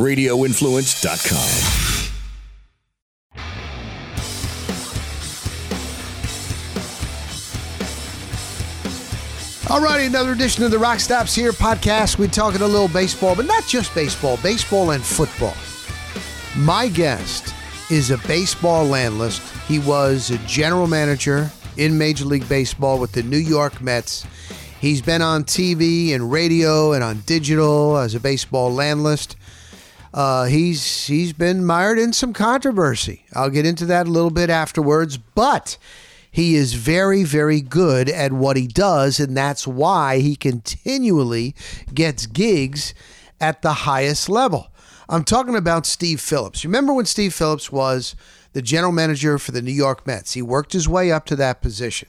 radioinfluence.com. All righty, another edition of the Rock Stops Here podcast. We're talking a little baseball, but not just baseball, baseball and football. My guest is a baseball analyst. He was a general manager in Major League Baseball with the New York Mets. He's been on TV and radio and on digital as a baseball analyst. Uh, he's he's been mired in some controversy. I'll get into that a little bit afterwards, but he is very, very good at what he does, and that's why he continually gets gigs at the highest level. I'm talking about Steve Phillips. Remember when Steve Phillips was the general manager for the New York Mets? He worked his way up to that position.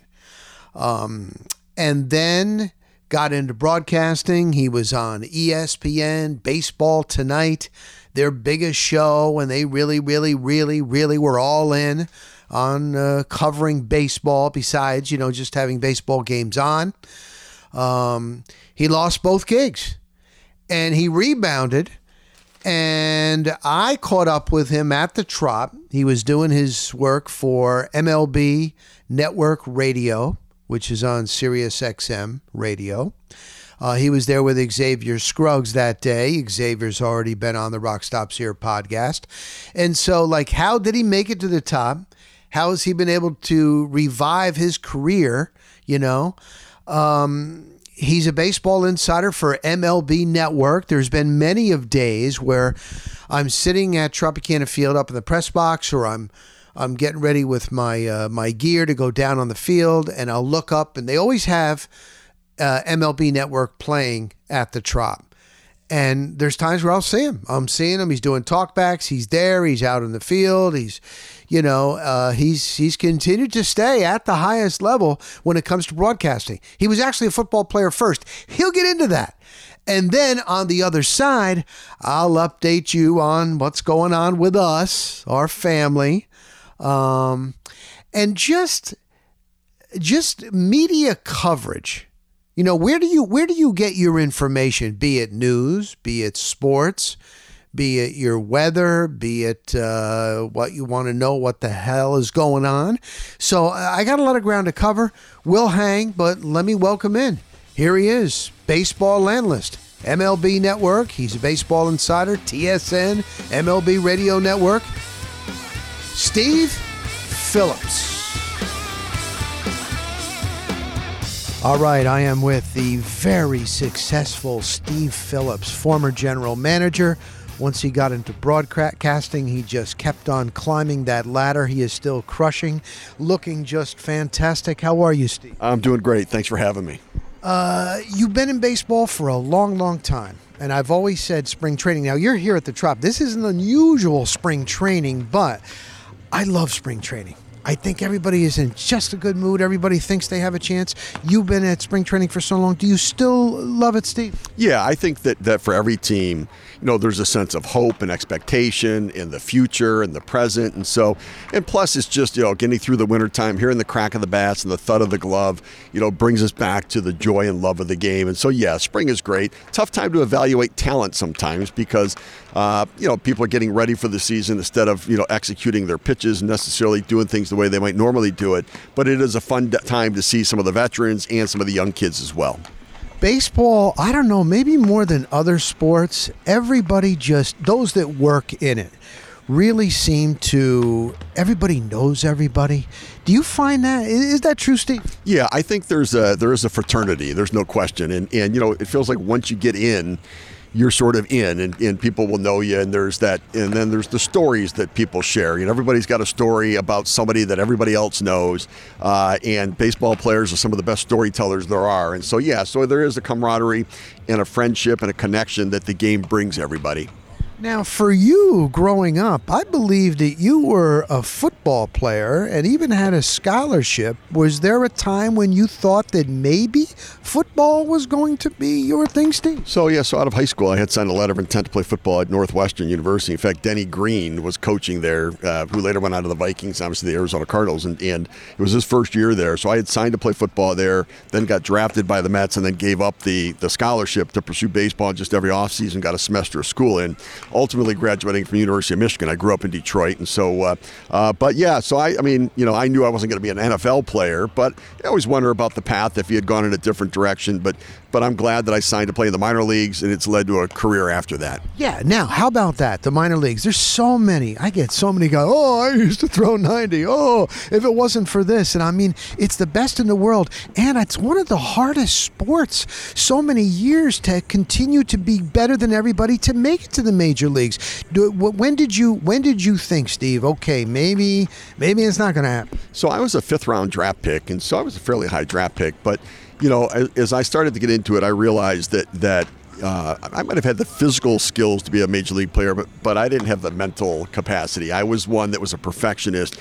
Um, and then got into broadcasting. He was on ESPN, Baseball Tonight, their biggest show, and they really, really, really, really were all in on uh, covering baseball besides, you know, just having baseball games on. Um, he lost both gigs and he rebounded. And I caught up with him at the Trop. He was doing his work for MLB Network Radio, which is on Sirius XM radio. Uh, he was there with Xavier Scruggs that day. Xavier's already been on the Rock Stops Here podcast. And so, like, how did he make it to the top? How has he been able to revive his career? You know, um, he's a baseball insider for MLB Network. There's been many of days where I'm sitting at Tropicana Field up in the press box, or I'm I'm getting ready with my uh, my gear to go down on the field, and I'll look up, and they always have uh, MLB Network playing at the Trop. And there's times where I'll see him. I'm seeing him. He's doing talkbacks. He's there. He's out in the field. He's, you know, uh, he's he's continued to stay at the highest level when it comes to broadcasting. He was actually a football player first. He'll get into that. And then on the other side, I'll update you on what's going on with us, our family, um, and just just media coverage you know, where do you where do you get your information? Be it news, be it sports, be it your weather, be it uh, what you want to know, what the hell is going on. So I got a lot of ground to cover. We'll hang, but let me welcome in. Here he is, baseball analyst, MLB Network. He's a baseball insider, TSN, MLB Radio Network. Steve Phillips. All right, I am with the very successful Steve Phillips, former general manager. Once he got into broadcasting, he just kept on climbing that ladder. He is still crushing, looking just fantastic. How are you, Steve? I'm doing great. Thanks for having me. Uh, you've been in baseball for a long, long time, and I've always said spring training. Now, you're here at the Trop. This is an unusual spring training, but I love spring training. I think everybody is in just a good mood. Everybody thinks they have a chance. You've been at spring training for so long. Do you still love it, Steve? Yeah, I think that, that for every team, you know, there's a sense of hope and expectation in the future and the present. And so, and plus, it's just, you know, getting through the wintertime, hearing the crack of the bats and the thud of the glove, you know, brings us back to the joy and love of the game. And so, yeah, spring is great. Tough time to evaluate talent sometimes because, uh, you know, people are getting ready for the season instead of, you know, executing their pitches and necessarily doing things the way they might normally do it. But it is a fun time to see some of the veterans and some of the young kids as well baseball, I don't know, maybe more than other sports, everybody just, those that work in it, really seem to, everybody knows everybody. Do you find that? Is that true, Steve? Yeah, I think there's a, there is a fraternity. There's no question. And, and, you know, it feels like once you get in, you're sort of in and, and people will know you and there's that and then there's the stories that people share. You know everybody's got a story about somebody that everybody else knows uh, and baseball players are some of the best storytellers there are. And so yeah so there is a camaraderie and a friendship and a connection that the game brings everybody now, for you growing up, I believe that you were a football player and even had a scholarship. Was there a time when you thought that maybe football was going to be your thing, Steve? So, yeah, so out of high school, I had signed a letter of intent to play football at Northwestern University. In fact, Denny Green was coaching there, uh, who later went on to the Vikings, obviously the Arizona Cardinals, and, and it was his first year there. So I had signed to play football there, then got drafted by the Mets, and then gave up the, the scholarship to pursue baseball just every offseason, got a semester of school in. Ultimately graduating from University of Michigan. I grew up in Detroit, and so, uh, uh, but yeah, so I, I mean, you know, I knew I wasn't going to be an NFL player, but I always wonder about the path if he had gone in a different direction. But but I'm glad that I signed to play in the minor leagues, and it's led to a career after that. Yeah. Now, how about that? The minor leagues. There's so many. I get so many guys. Oh, I used to throw 90. Oh, if it wasn't for this, and I mean, it's the best in the world, and it's one of the hardest sports. So many years to continue to be better than everybody to make it to the major leagues. Do, when did you When did you think, Steve? Okay, maybe maybe it's not going to happen. So I was a fifth round draft pick, and so I was a fairly high draft pick, but you know, as I started to get into it, I realized that that uh, I might have had the physical skills to be a major league player, but but I didn't have the mental capacity. I was one that was a perfectionist.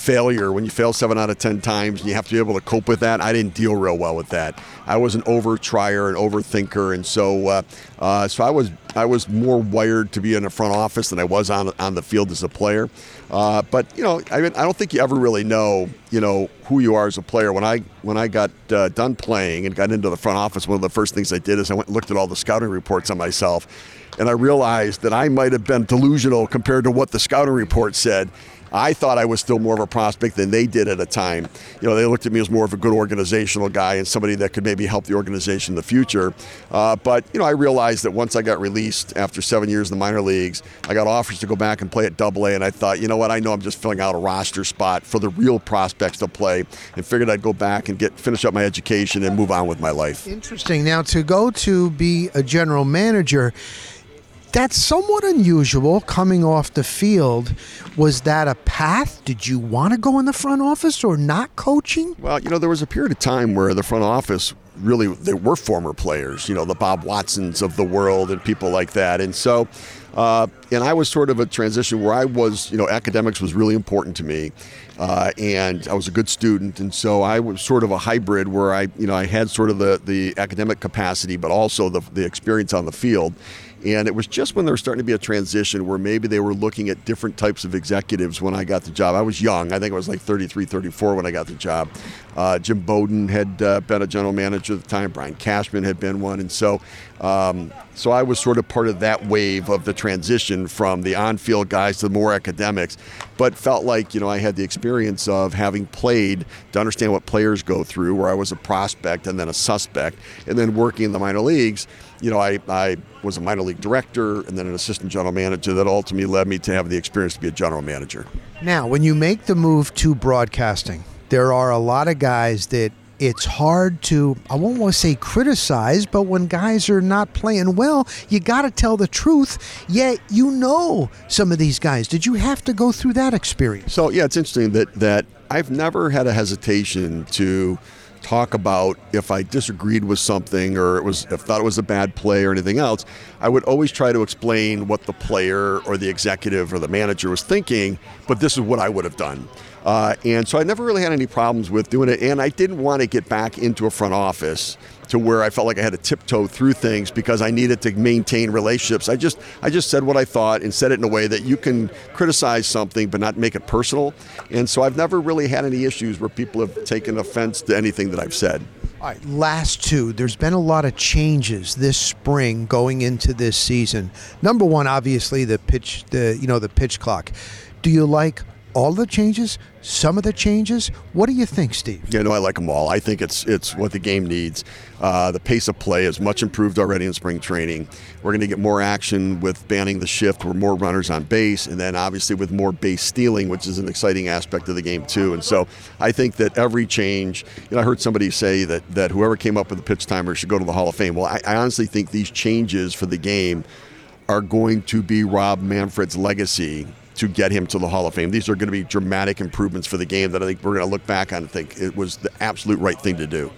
Failure when you fail seven out of ten times and you have to be able to cope with that. I didn't deal real well with that. I was an over trier an overthinker, and so uh, uh, so I was I was more wired to be in the front office than I was on on the field as a player. Uh, but you know, I, mean, I don't think you ever really know, you know, who you are as a player. When I when I got uh, done playing and got into the front office, one of the first things I did is I went and looked at all the scouting reports on myself, and I realized that I might have been delusional compared to what the scouting report said. I thought I was still more of a prospect than they did at the time. You know, they looked at me as more of a good organizational guy and somebody that could maybe help the organization in the future. Uh, but, you know, I realized that once I got released after seven years in the minor leagues, I got offers to go back and play at double A. And I thought, you know what, I know I'm just filling out a roster spot for the real prospects to play and figured I'd go back and get finish up my education and move on with my life. Interesting. Now, to go to be a general manager, that's somewhat unusual coming off the field. Was that a path? Did you want to go in the front office or not coaching? Well, you know, there was a period of time where the front office really there were former players, you know, the Bob Watsons of the world and people like that. And so uh, and I was sort of a transition where I was, you know, academics was really important to me, uh, and I was a good student, and so I was sort of a hybrid where I, you know, I had sort of the the academic capacity, but also the the experience on the field. And it was just when there was starting to be a transition where maybe they were looking at different types of executives when I got the job. I was young. I think I was like 33, 34 when I got the job. Uh, Jim Bowden had uh, been a general manager at the time. Brian Cashman had been one. And so, um, so I was sort of part of that wave of the transition from the on-field guys to the more academics, but felt like, you know, I had the experience of having played to understand what players go through, where I was a prospect and then a suspect, and then working in the minor leagues you know, I, I was a minor league director and then an assistant general manager that ultimately led me to have the experience to be a general manager. Now, when you make the move to broadcasting, there are a lot of guys that it's hard to I won't want to say criticize, but when guys are not playing well, you got to tell the truth. Yet you know some of these guys. Did you have to go through that experience? So yeah, it's interesting that that I've never had a hesitation to talk about if I disagreed with something or it was if thought it was a bad play or anything else, I would always try to explain what the player or the executive or the manager was thinking, but this is what I would have done. Uh, and so I never really had any problems with doing it. And I didn't want to get back into a front office to where I felt like I had to tiptoe through things because I needed to maintain relationships. I just I just said what I thought and said it in a way that you can criticize something but not make it personal. And so I've never really had any issues where people have taken offense to anything that I've said. All right, last two. There's been a lot of changes this spring going into this season. Number one, obviously the pitch, the you know the pitch clock. Do you like all the changes, some of the changes. What do you think, Steve? Yeah, no, I like them all. I think it's it's what the game needs. Uh, the pace of play is much improved already in spring training. We're going to get more action with banning the shift, with more runners on base, and then obviously with more base stealing, which is an exciting aspect of the game too. And so I think that every change. You know, I heard somebody say that that whoever came up with the pitch timer should go to the Hall of Fame. Well, I, I honestly think these changes for the game are going to be Rob Manfred's legacy to get him to the Hall of Fame. These are going to be dramatic improvements for the game that I think we're going to look back on and think it was the absolute right thing to do.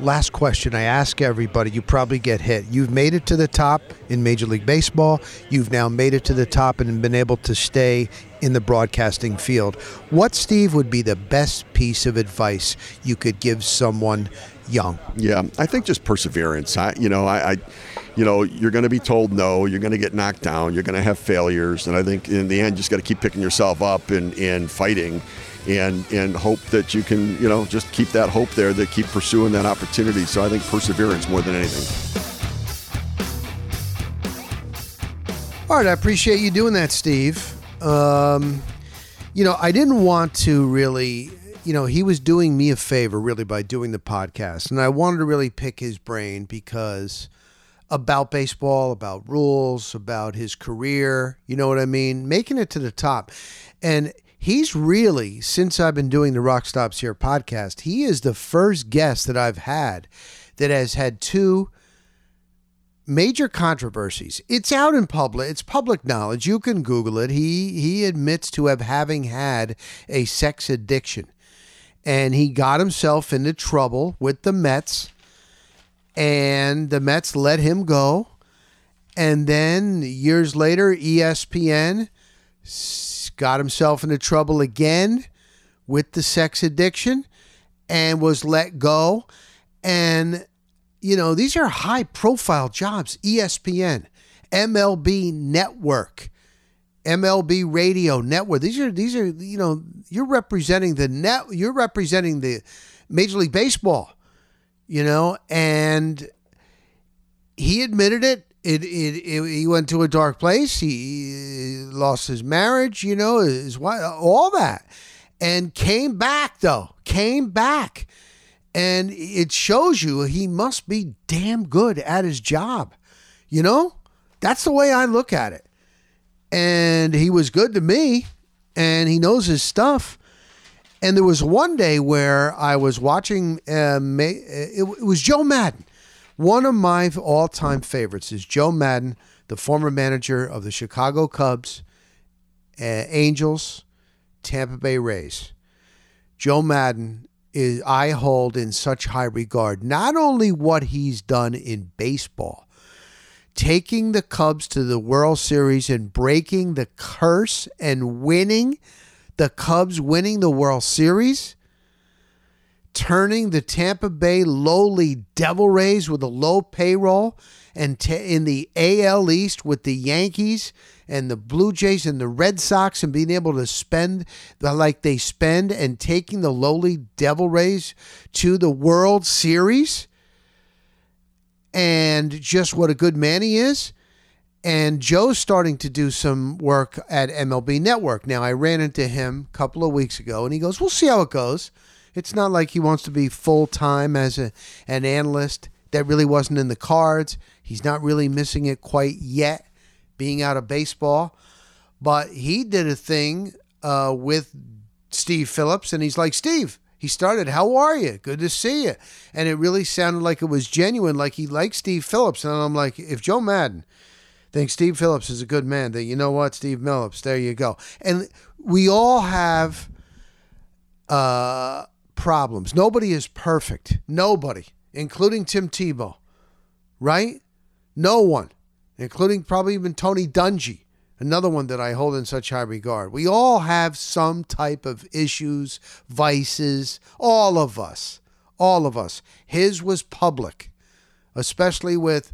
Last question I ask everybody. You probably get hit. You've made it to the top in Major League Baseball. You've now made it to the top and been able to stay in the broadcasting field. What, Steve, would be the best piece of advice you could give someone young? Yeah, I think just perseverance. I, you know, I, I you know, you're going to be told no, you're going to get knocked down, you're going to have failures, and I think in the end, you just got to keep picking yourself up and, and fighting, and and hope that you can, you know, just keep that hope there, that keep pursuing that opportunity. So I think perseverance more than anything. All right, I appreciate you doing that, Steve. Um, you know, I didn't want to really, you know, he was doing me a favor really by doing the podcast, and I wanted to really pick his brain because about baseball, about rules, about his career, you know what I mean? Making it to the top. And he's really, since I've been doing the Rock Stops Here podcast, he is the first guest that I've had that has had two major controversies. It's out in public. It's public knowledge. You can Google it. He he admits to have having had a sex addiction, and he got himself into trouble with the Mets, and the Mets let him go. And then years later, ESPN got himself into trouble again with the sex addiction and was let go. And you know, these are high profile jobs. ESPN, MLB Network, MLB Radio Network. These are these are you know, you're representing the net you're representing the Major League Baseball, you know, and he admitted it. It, it, it, he went to a dark place. He uh, lost his marriage, you know, his wife, all that, and came back though. Came back and it shows you he must be damn good at his job. You know? That's the way I look at it. And he was good to me and he knows his stuff. And there was one day where I was watching, uh, it was Joe Maddon. One of my all time favorites is Joe Maddon, the former manager of the Chicago Cubs, uh, Angels, Tampa Bay Rays. Joe Maddon is I hold in such high regard. Not only what he's done in baseball, taking the Cubs to the World Series and breaking the curse and winning the Cubs winning the World Series, turning the Tampa Bay lowly Devil Rays with a low payroll and t- in the AL East with the Yankees and the Blue Jays and the Red Sox and being able to spend the, like they spend and taking the lowly Devil Rays to the World Series and just what a good man he is. And Joe's starting to do some work at MLB Network. Now, I ran into him a couple of weeks ago and he goes, We'll see how it goes. It's not like he wants to be full time as a, an analyst. That really wasn't in the cards. He's not really missing it quite yet being out of baseball. But he did a thing uh, with Steve Phillips, and he's like, Steve, he started, How are you? Good to see you. And it really sounded like it was genuine, like he liked Steve Phillips. And I'm like, If Joe Maddon thinks Steve Phillips is a good man, then you know what, Steve Phillips, there you go. And we all have uh, problems. Nobody is perfect. Nobody, including Tim Tebow, right? No one including probably even Tony Dungy, another one that I hold in such high regard. We all have some type of issues, vices, all of us. All of us. His was public, especially with,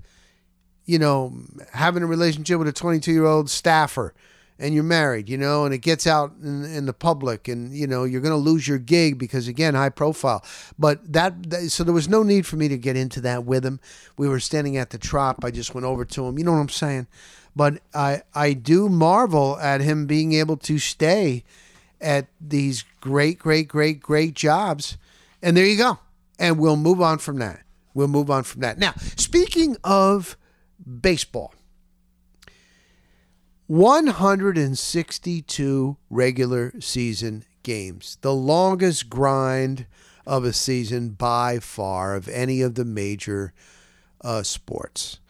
you know, having a relationship with a 22 year old staffer and you're married, you know, and it gets out in, in the public, and you know you're going to lose your gig because again, high profile. But that, that, so there was no need for me to get into that with him. We were standing at the trop. I just went over to him. You know what I'm saying? But I I do marvel at him being able to stay at these great, great, great, great jobs. And there you go. And we'll move on from that. We'll move on from that. Now, speaking of baseball 162 regular season games, the longest grind of a season by far of any of the major uh, sports.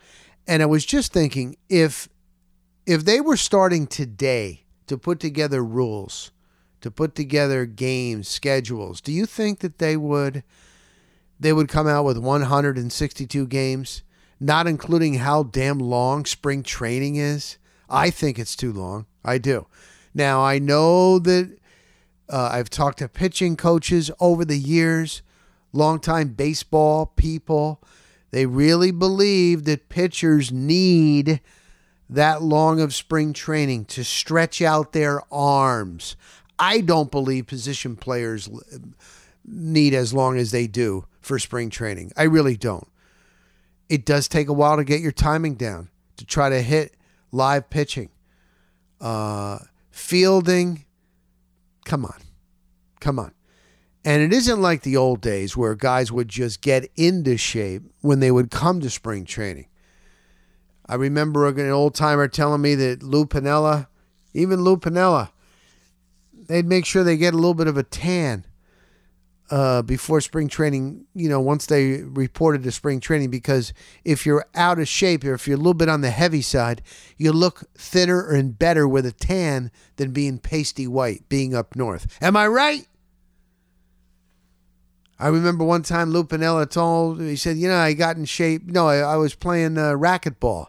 And I was just thinking if if they were starting today to put together rules, to put together games, schedules, do you think that they would they would come out with 162 games, not including how damn long spring training is? I think it's too long. I do. Now, I know that uh, I've talked to pitching coaches over the years, longtime baseball people. They really believe that pitchers need that long of spring training to stretch out their arms. I don't believe position players need as long as they do for spring training. I really don't. It does take a while to get your timing down, to try to hit live pitching, uh, fielding. Come on. Come on. And it isn't like the old days where guys would just get into shape when they would come to spring training. I remember an old timer telling me that Lou Piniella, even Lou Piniella, they'd make sure they get a little bit of a tan uh, before spring training, you know, once they reported to spring training, because if you're out of shape or if you're a little bit on the heavy side, you look thinner and better with a tan than being pasty white, being up north. Am I right? I remember one time Lou Piniella told he said, you know, I got in shape. No, I, I was playing uh, racquetball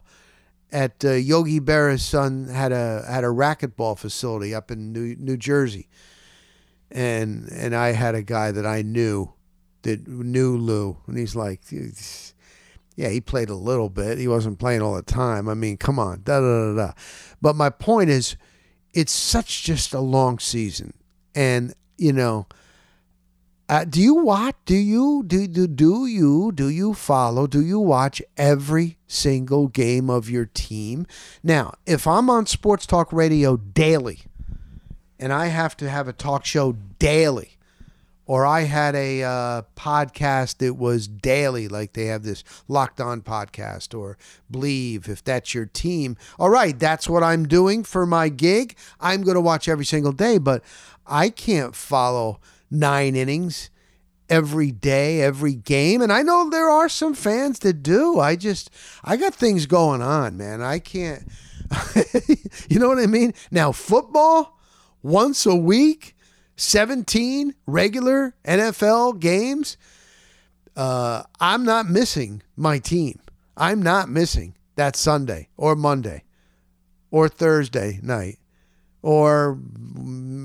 at uh, Yogi Berra's son had a had a racquetball facility up in New, New Jersey, and and I had a guy that I knew that knew Lou, and he's like, yeah, he played a little bit. He wasn't playing all the time. I mean, come on, da da da da. But my point is, it's such just a long season, and you know uh, do you watch? Do you do, do do you do you follow? Do you watch every single game of your team? Now, if I'm on Sports Talk Radio daily, and I have to have a talk show daily, or I had a uh, podcast that was daily, like they have this Locked On podcast or Believe, if that's your team. All right, that's what I'm doing for my gig. I'm going to watch every single day, but I can't follow nine innings every day, every game. And I know there are some fans that do. I just, I got things going on, man. I can't, you know what I mean? Now, football, once a week, 17 regular NFL games. Uh, I'm not missing my team. I'm not missing that Sunday or Monday or Thursday night or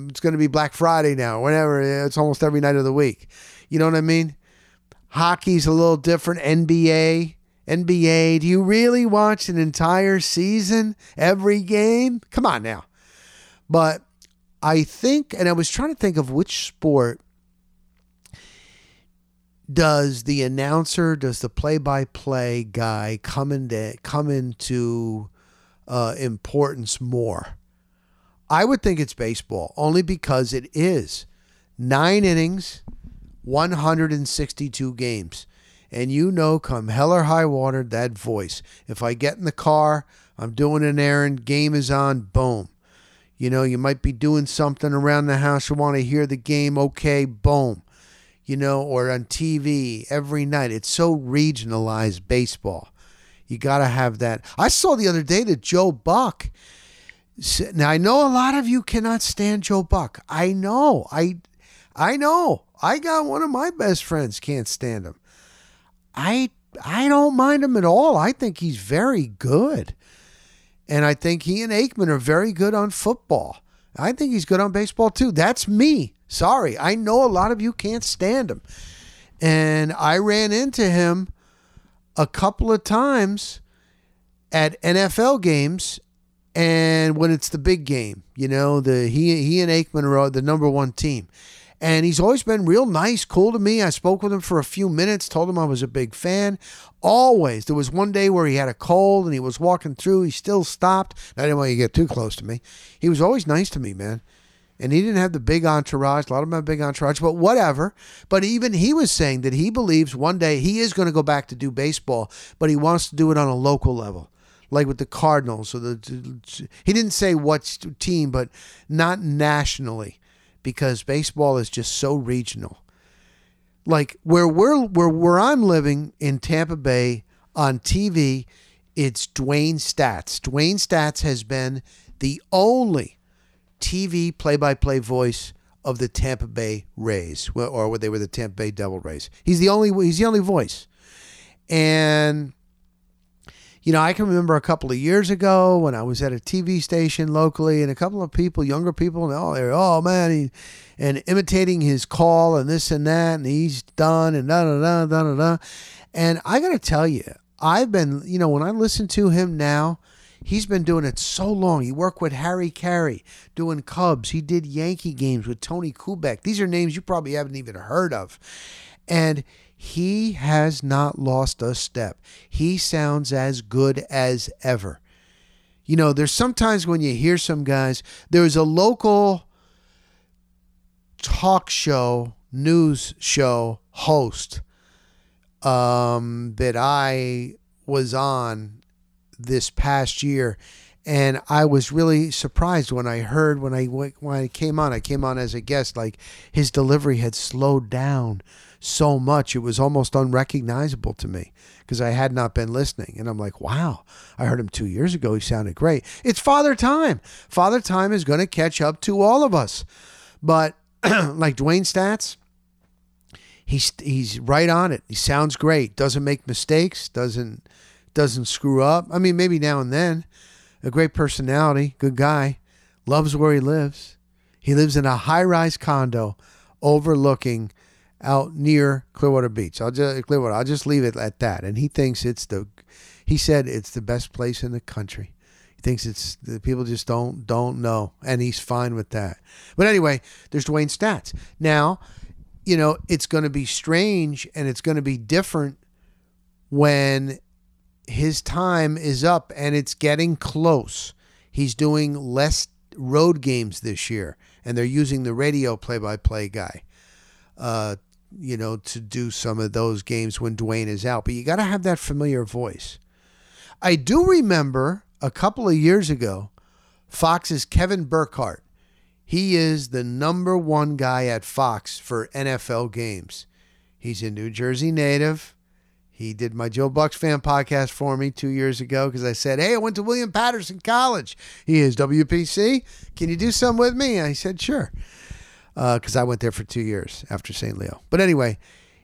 it's going to be Black Friday now, whenever it's almost every night of the week. You know what I mean? Hockey's a little different. NBA, NBA. Do you really watch an entire season, every game? Come on now. But I think, and I was trying to think of which sport does the announcer, does the play-by-play guy come into come into uh, importance more? I would think it's baseball, only because it is nine innings, 162 games. And you know, come hell or high water, that voice. If I get in the car, I'm doing an errand, game is on, boom. You know, you might be doing something around the house, you want to hear the game, okay, boom. You know, or on TV every night. It's so regionalized baseball. You got to have that. I saw the other day that Joe Buck now I know a lot of you cannot stand Joe Buck. I know. I I know. I got one of my best friends can't stand him. I I don't mind him at all. I think he's very good. And I think he and Aikman are very good on football. I think he's good on baseball too. That's me. Sorry. I know a lot of you can't stand him. And I ran into him a couple of times at NFL games and when it's the big game, you know, the he he and Aikman are uh, the number one team. And he's always been real nice, cool to me. I spoke with him for a few minutes, told him I was a big fan. Always. There was one day where he had a cold and he was walking through. He still stopped. I didn't want you to get too close to me. He was always nice to me, man. And he didn't have the big entourage. A lot of have big entourage, but whatever. But even he was saying that he believes one day he is going to go back to do baseball, but he wants to do it on a local level like with the Cardinals or the he didn't say what team, but not nationally because baseball is just so regional. Like where we're where where I'm living in Tampa Bay on TV, it's Dewayne Staats. Dewayne Staats has been the only TV play-by-play voice of the Tampa Bay Rays, or they were the Tampa Bay Devil Rays. He's the only he's the only voice, and you know, I can remember a couple of years ago when I was at a TV station locally, and a couple of people, younger people, and oh, they're oh man, he, and imitating his call and this and that, and he's done and da da da da da da. And I got to tell you, I've been, you know, when I listen to him now, he's been doing it so long. He worked with Harry Caray doing Cubs. He did Yankee games with Tony Kubek. These are names you probably haven't even heard of, and he has not lost a step. He sounds as good as ever. You know, there's sometimes when you hear some guys, there's a local talk show, news show host um, that I was on this past year, and I was really surprised when I heard when I when I came on. I came on as a guest, like his delivery had slowed down so much it was almost unrecognizable to me because I had not been listening. And I'm like, wow, I heard him two years ago. He sounded great. It's Father Time. Father Time is going to catch up to all of us. But like Dewayne Staats, he's he's right on it. He sounds great. Doesn't make mistakes. Doesn't doesn't screw up. I mean, maybe now and then. A great personality. Good guy. Loves where he lives. He lives in a high rise condo overlooking out near Clearwater Beach. I'll just Clearwater. I'll just leave it at that. And he thinks it's the. He said it's the best place in the country. He thinks it's the people just don't don't know, and he's fine with that. But anyway, there's Dewayne Staats. Now, you know it's going to be strange and it's going to be different when his time is up and it's getting close. He's doing less road games this year, and they're using the radio play-by-play guy. Uh, you know, to do some of those games when Dewayne is out. But you got to have that familiar voice. I do remember a couple of years ago, Fox's Kevin Burkhardt. He is the number one guy at Fox for NFL games. He's a New Jersey native. He did my Joe Bucks fan podcast for me two years ago because I said, Hey, I went to William Paterson College. He is WPC. Can you do some with me? I said, Sure because uh, I went there for two years after St. Leo. But anyway,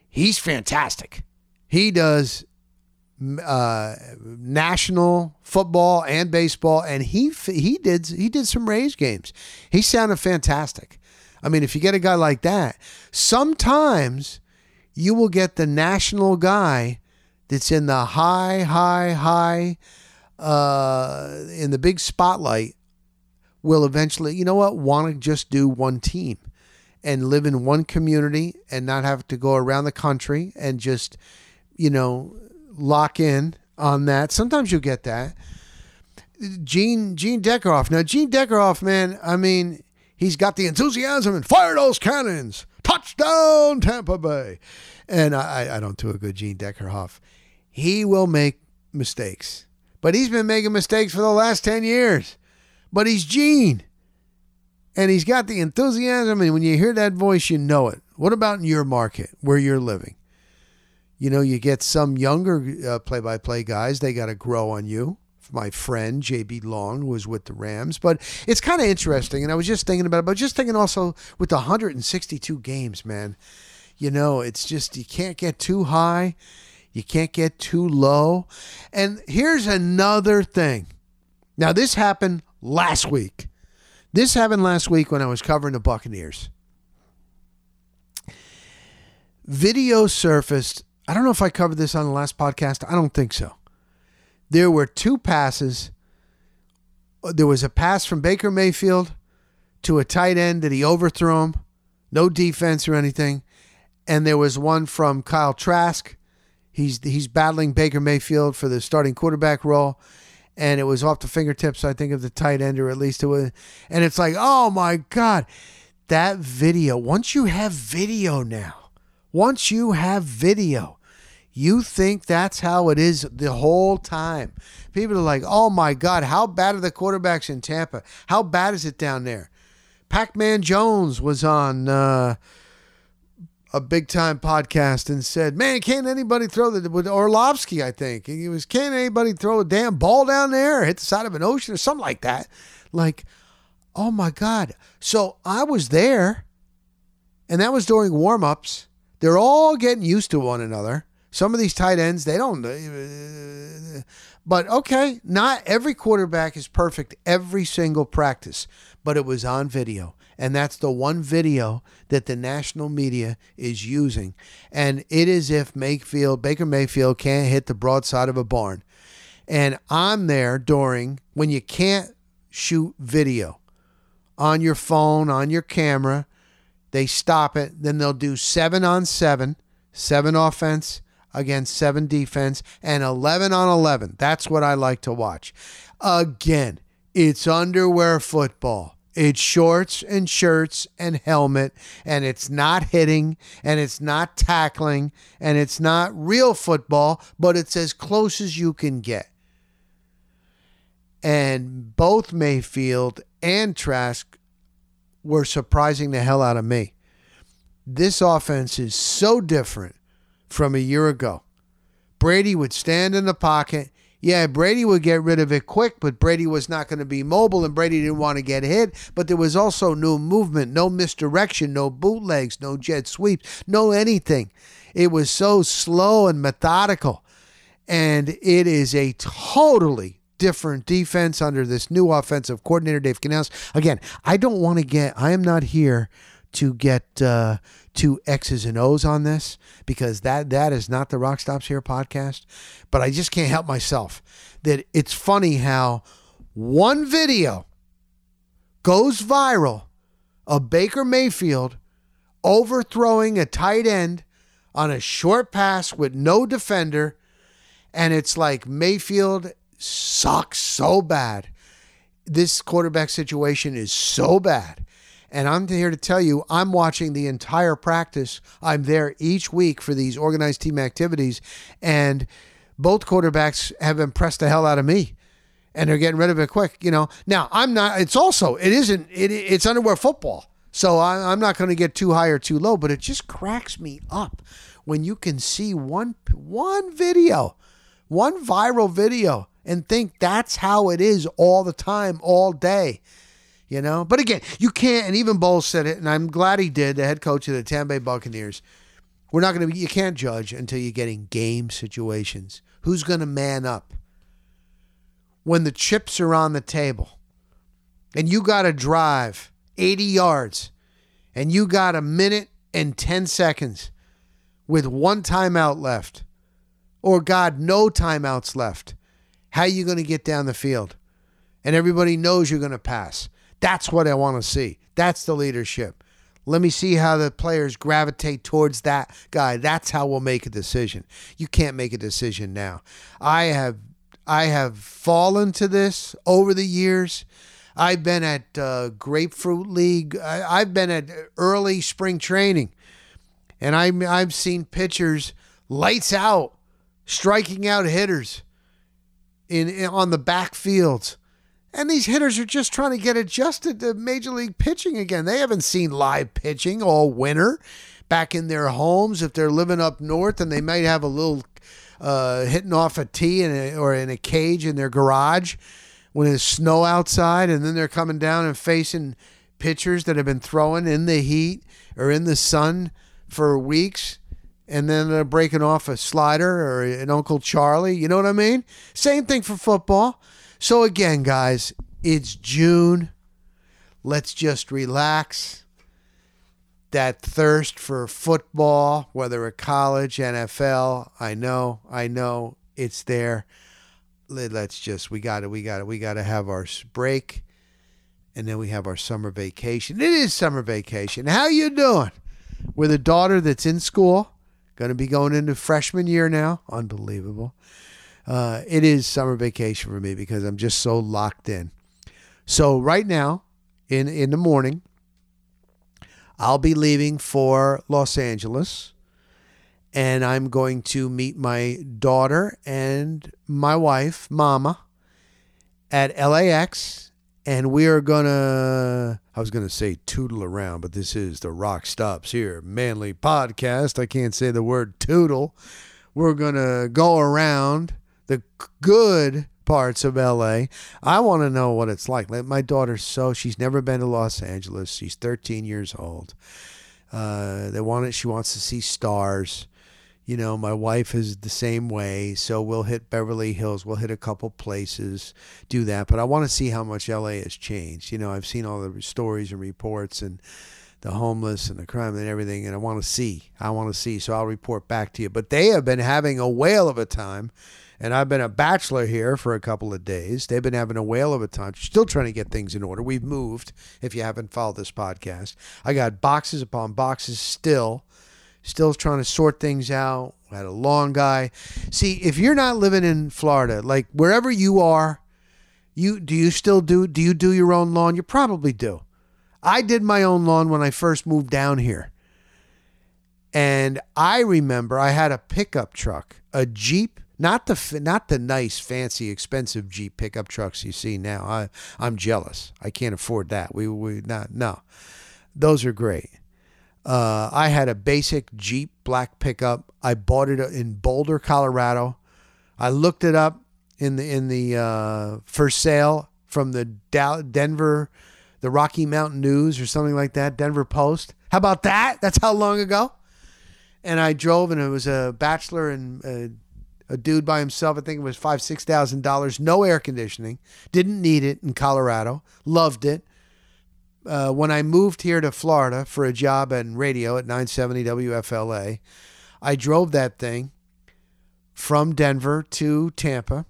he's fantastic. He does uh, national football and baseball, and he he did he did some Rays games. He sounded fantastic. I mean, if you get a guy like that, sometimes you will get the national guy that's in the high, high, high, uh, in the big spotlight. Will eventually, you know what, want to just do one team and live in one community and not have to go around the country and just, you know, lock in on that. Sometimes you'll get that. Gene Gene Deckerhoff. Now Gene Deckerhoff, man, I mean, he's got the enthusiasm and fire those cannons. Touchdown, Tampa Bay. And I, I don't do a good Gene Deckerhoff. He will make mistakes. But he's been making mistakes for the last 10 years. But he's Gene and he's got the enthusiasm. And when you hear that voice, you know it. What about in your market where you're living? You know, you get some younger play by play guys, they got to grow on you. My friend JB Long was with the Rams, but it's kind of interesting. And I was just thinking about it, but just thinking also with the 162 games, man, you know, it's just, you can't get too high, you can't get too low. And here's another thing. Now, this happened last week. This happened last week when I was covering the Buccaneers. Video surfaced. I don't know if I covered this on the last podcast. I don't think so. There were two passes. There was a pass from Baker Mayfield to a tight end that he overthrew him. No defense or anything. And there was one from Kyle Trask. He's he's battling Baker Mayfield for the starting quarterback role and it was off the fingertips, I think, of the tight end, or at least it was. And it's like, oh my God, that video. Once you have video now, once you have video, you think that's how it is the whole time. People are like, oh my God, how bad are the quarterbacks in Tampa? How bad is it down there? Pac Man Jones was on. Uh, a big time podcast and said, "Man, can't anybody throw the with Orlovsky? I think he was, can't anybody throw a damn ball down there, hit the side of an ocean or something like that?" Like, oh my god! So I was there, and that was during warm ups. They're all getting used to one another. Some of these tight ends, they don't. Uh, but okay, not every quarterback is perfect every single practice, but it was on video. And that's the one video that the national media is using. And it is if Mayfield, Baker Mayfield can't hit the broadside of a barn. And I'm there during when you can't shoot video on your phone, on your camera. They stop it. Then they'll do seven on seven, seven offense against seven defense, and 11 on 11. That's what I like to watch. Again, it's underwear football. It's shorts and shirts and helmet, and it's not hitting, and it's not tackling, and it's not real football, but it's as close as you can get. And both Mayfield and Trask were surprising the hell out of me. This offense is so different from a year ago. Brady would stand in the pocket. Yeah, Brady would get rid of it quick, but Brady was not going to be mobile and Brady didn't want to get hit. But there was also no movement, no misdirection, no bootlegs, no jet sweeps, no anything. It was so slow and methodical. And it is a totally different defense under this new offensive coordinator, Dave Canales. Again, I don't want to get, I am not here to get uh, to X's and O's on this because that that is not the Rock Stops Here podcast. But I just can't help myself that it's funny how one video goes viral of Baker Mayfield overthrowing a tight end on a short pass with no defender. And it's like Mayfield sucks so bad. This quarterback situation is so bad. And I'm here to tell you, I'm watching the entire practice. I'm there each week for these organized team activities. And both quarterbacks have impressed the hell out of me. And they're getting rid of it quick, you know. Now, I'm not, it's also, it isn't, it, it's underwear football. So I, I'm not going to get too high or too low, but it just cracks me up when you can see one one video, one viral video, and think that's how it is all the time, all day. You know, but again, you can't. And even Bowles said it, and I'm glad he did. The head coach of the Tampa Bay Buccaneers. We're not going to. You can't judge until you get in game situations. Who's going to man up when the chips are on the table, and you got to drive 80 yards, and you got a minute and 10 seconds with one timeout left, or God, no timeouts left. How you going to get down the field? And everybody knows you're going to pass. That's what I want to see. That's the leadership. Let me see how the players gravitate towards that guy. That's how we'll make a decision. You can't make a decision now. I have I have fallen to this over the years. I've been at uh, Grapefruit League. I, have been at early spring training, and I, I've seen pitchers lights out, striking out hitters in, in on the backfields. And these hitters are just trying to get adjusted to major league pitching again. They haven't seen live pitching all winter back in their homes. If they're living up north and they might have a little uh, hitting off a tee in a, or in a cage in their garage when it's snow outside, and then they're coming down and facing pitchers that have been throwing in the heat or in the sun for weeks and then they're breaking off a slider or an Uncle Charlie. You know what I mean? Same thing for football. So, again, guys, it's June. Let's just relax. That thirst for football, whether at college, NFL, I know, I know it's there. Let's just, we got to, we got to, we got to have our break and then we have our summer vacation. It is summer vacation. How you doing? With a daughter that's in school, going to be going into freshman year now. Unbelievable uh, it is summer vacation for me because I'm just so locked in. So right now, in in the morning, I'll be leaving for Los Angeles, and I'm going to meet my daughter and my wife, Mama, at LAX, and we are gonna. I was gonna say tootle around, but this is the Rock Stops Here Manly podcast. I can't say the word tootle. We're gonna go around the good parts of LA. I want to know what it's like. My daughter's so she's never been to Los Angeles. She's 13 years old. Uh, they want it. She wants to see stars. You know, my wife is the same way. So we'll hit Beverly Hills. We'll hit a couple places, do that. But I want to see how much LA has changed. You know, I've seen all the stories and reports and the homeless and the crime and everything, and I want to see. I want to see. So I'll report back to you. But they have been having a whale of a time and I've been a bachelor here for a couple of days. They've been having a whale of a time, still trying to get things in order. We've moved, if you haven't followed this podcast. I got boxes upon boxes still, still trying to sort things out. I had a long guy. See, if you're not living in Florida, like wherever you are, You do you still do do you do your own lawn? You probably do. I did my own lawn when I first moved down here. And I remember I had a pickup truck, a Jeep, not the not the nice, fancy, expensive Jeep pickup trucks you see now. I I'm jealous. I can't afford that. We we not no. Those are great. Uh, I had a basic Jeep black pickup. I bought it in Boulder, Colorado. I looked it up in the in the uh, for sale from the Denver, the Rocky Mountain News or something like that, Denver Post. How about that? That's how long ago. And I drove, and it was a bachelor and a, dude by himself. I think it was five six thousand dollars. No air conditioning. Didn't need it in Colorado. Loved it. Uh, when I moved here to Florida for a job in radio at 970 WFLA, I drove that thing from Denver to Tampa.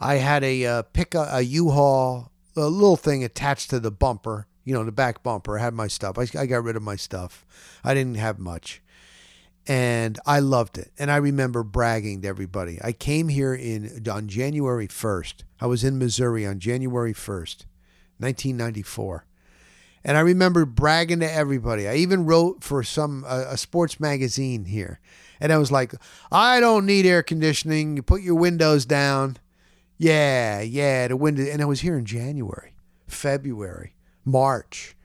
I had a uh, pick a, a U-Haul, a little thing attached to the bumper, you know, the back bumper. I had my stuff. I, I got rid of my stuff. I didn't have much. And I loved it. And I remember bragging to everybody. I came here in on January 1st. I was in Missouri on January 1st 1994. And I remember bragging to everybody. I even wrote for some uh, a sports magazine here. And I was like, I don't need air conditioning. You put your windows down. Yeah, yeah, the window. And I was here in January, February, March.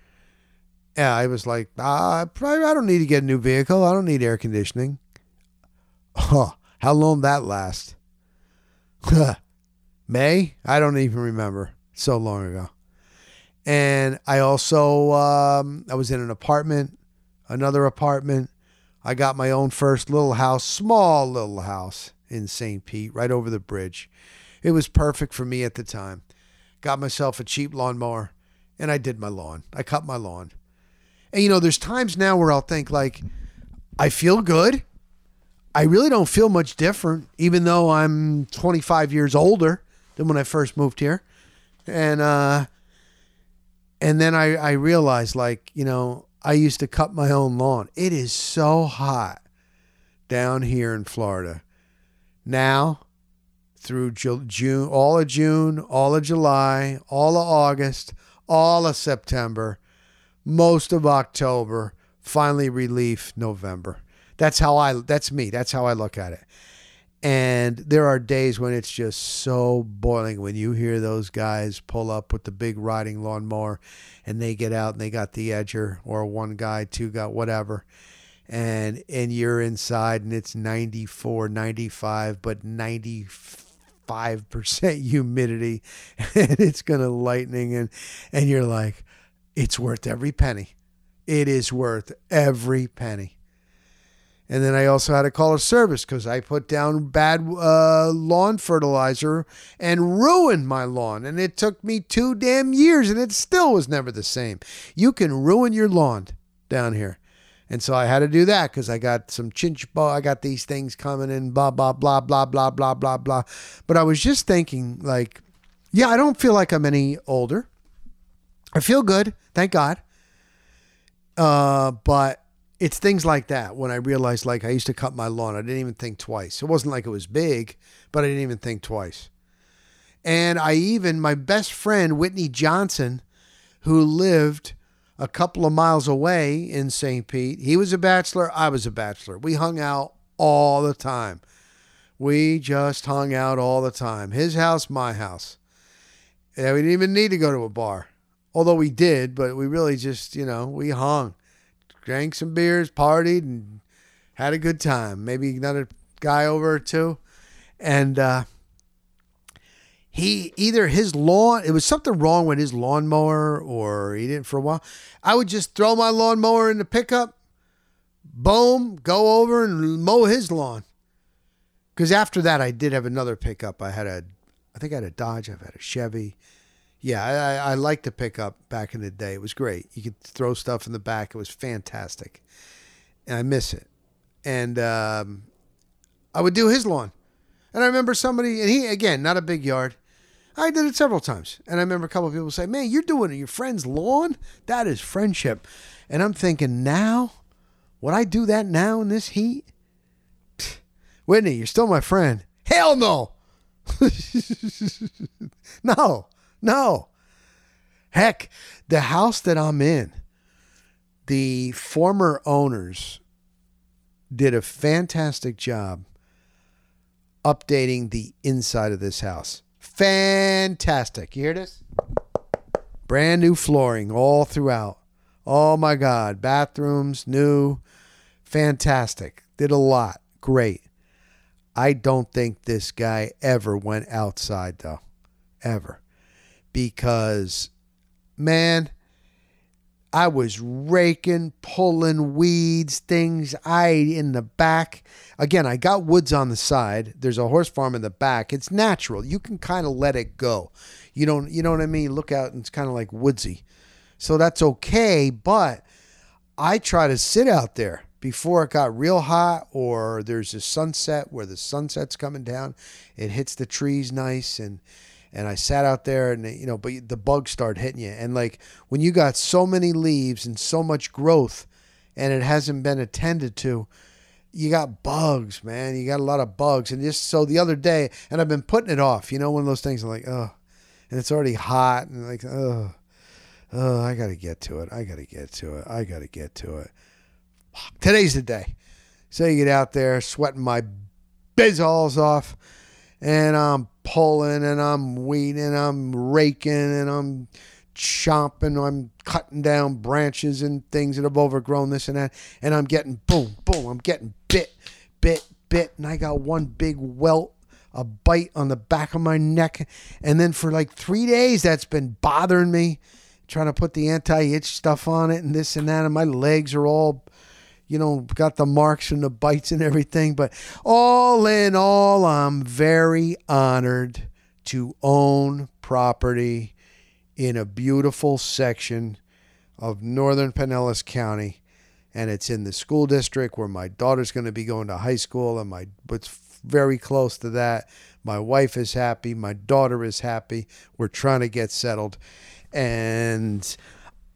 Yeah, I was like, uh, I don't need to get a new vehicle. I don't need air conditioning. Huh, how long that last? May? I don't even remember. So long ago. And I also um, I was in an apartment, another apartment. I got my own first little house, small little house in St. Pete, right over the bridge. It was perfect for me at the time. Got myself a cheap lawnmower, and I did my lawn. I cut my lawn. And you know, there's times now where I'll think like, I feel good. I really don't feel much different, even though I'm 25 years older than when I first moved here. And uh, and then I, I realized, like, you know, I used to cut my own lawn. It is so hot down here in Florida. Now, through June, all of June, all of July, all of August, all of September, most of October, finally relief November. That's how I that's me. That's how I look at it. And there are days when it's just so boiling when you hear those guys pull up with the big riding lawnmower and they get out and they got the edger or one guy, two got whatever. And and you're inside and it's 94, 95, but 95% humidity and it's going to lightning and and you're like it's worth every penny. It is worth every penny. And then I also had to call a service because I put down bad uh, lawn fertilizer and ruined my lawn. And it took me two damn years and it still was never the same. You can ruin your lawn down here. And so I had to do that because I got some chinch I got these things coming in, blah, blah, blah, blah, blah, blah, blah, blah. But I was just thinking, like, yeah, I don't feel like I'm any older. I feel good, thank God. Uh, but it's things like that when I realized like I used to cut my lawn. I didn't even think twice. It wasn't like it was big, but I didn't even think twice. And I even my best friend Whitney Johnson, who lived a couple of miles away in St. Pete, he was a bachelor, I was a bachelor. We hung out all the time. We just hung out all the time. His house, my house. And we didn't even need to go to a bar. Although we did, but we really just, you know, we hung drank some beers, partied, and had a good time. Maybe another guy over or two. And uh, he either his lawn, it was something wrong with his lawnmower, or he didn't for a while. I would just throw my lawnmower in the pickup, boom, go over and mow his lawn. Because after that, I did have another pickup. I had a, I think I had a Dodge, I've had a Chevy yeah, I, I liked the pickup back in the day. It was great. You could throw stuff in the back. It was fantastic, and I miss it. And um, I would do his lawn, and I remember somebody, and he again, not a big yard. I did it several times, and I remember a couple of people say, "Man, you're doing your friend's lawn? That is friendship." And I'm thinking, now, would I do that now in this heat? Whitney, you're still my friend. Hell no. no, no. Heck, the house that I'm in, the former owners did a fantastic job updating the inside of this house. Fantastic. You hear this? Brand new flooring all throughout. Oh my God. Bathrooms, new. Fantastic. Did a lot. Great. I don't think this guy ever went outside, though. Ever. Because, man, I was raking, pulling weeds, things. I in the back. Again, I got woods on the side. There's a horse farm in the back. It's natural. You can kind of let it go. You don't. You know what I mean? Look out, and it's kind of like woodsy. So that's okay. But I try to sit out there before it got real hot, or there's a sunset where the sunset's coming down. It hits the trees nice and and I sat out there and you know, but the bugs start hitting you. And like when you got so many leaves and so much growth and it hasn't been attended to, you got bugs, man. You got a lot of bugs. And just so the other day, and I've been putting it off, you know, one of those things I'm like, oh, and it's already hot and like, oh, oh, I got to get to it. I got to get to it. I got to get to it. Today's the day. So you get out there sweating my bizballs off and I'm pulling and I'm weeding I'm raking and I'm chopping, I'm cutting down branches and things that have overgrown this and that, and I'm getting boom, boom, I'm getting bit, bit, bit, and I got one big welt, a bite on the back of my neck, and then for like three days that's been bothering me, trying to put the anti-itch stuff on it and this and that, and my legs are all you know, got the marks and the bites and everything. But all in all, I'm very honored to own property in a beautiful section of northern Pinellas County. And it's in the school district where my daughter's going to be going to high school, and my it's very close to that. My wife is happy. My daughter is happy. We're trying to get settled, and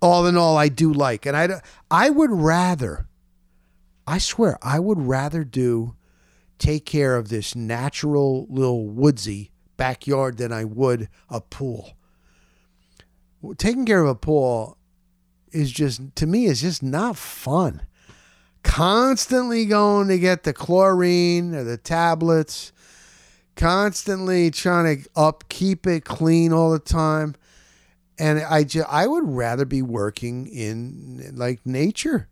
all in all, I do like. And I I would rather I swear, I would rather do take care of this natural little woodsy backyard than I would a pool. Taking care of a pool is just, to me, is just not fun. Constantly going to get the chlorine or the tablets, constantly trying to upkeep it clean all the time. And I just, I would rather be working in like nature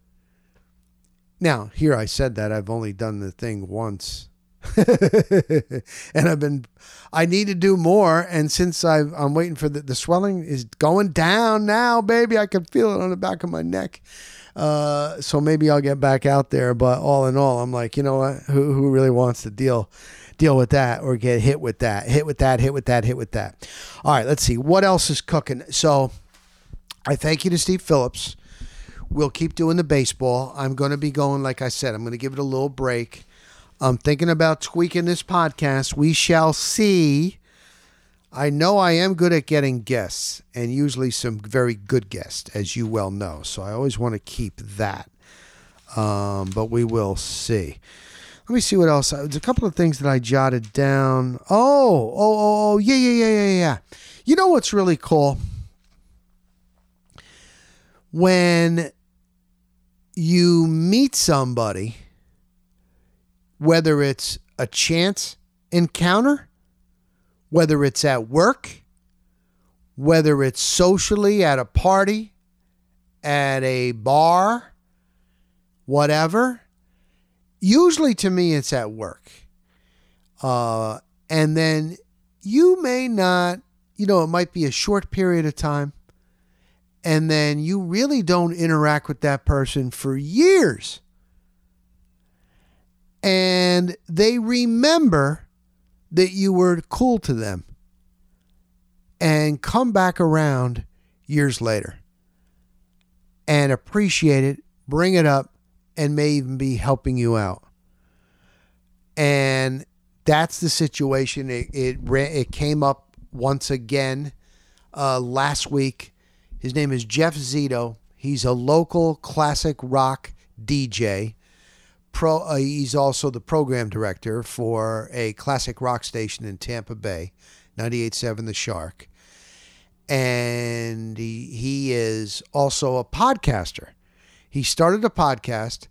now, here I said that I've only done the thing once. and I've been, I need to do more. And since i am waiting for the, the swelling is going down now, baby, I can feel it on the back of my neck. Uh, so maybe I'll get back out there. But all in all, I'm like, you know what? Who, who really wants to deal, deal with that or get hit with that, hit with that, hit with that, hit with that? All right, let's see. What else is cooking? So I thank you to Steve Phillips We'll keep doing the baseball. I'm going to be going, like I said, I'm going to give it a little break. I'm thinking about tweaking this podcast. We shall see. I know I am good at getting guests, and usually some very good guests, as you well know. So I always want to keep that. Um, but we will see. Let me see what else. There's a couple of things that I jotted down. Oh, oh, oh, oh, yeah, yeah, yeah, yeah, yeah. You know what's really cool? When you meet somebody, whether it's a chance encounter, whether it's at work, whether it's socially at a party, at a bar, whatever. Usually to me, it's at work. Uh, and then you may not, you know, it might be a short period of time and then you really don't interact with that person for years. And they remember that you were cool to them and come back around years later and appreciate it, bring it up, and may even be helping you out. And that's the situation. It it, it came up once again uh, last week his name is Jeff Zito. He's a local classic rock DJ, pro. Uh, he's also the program director for a classic rock station in Tampa Bay, 98.7 The Shark, and he he is also a podcaster. He started a podcast.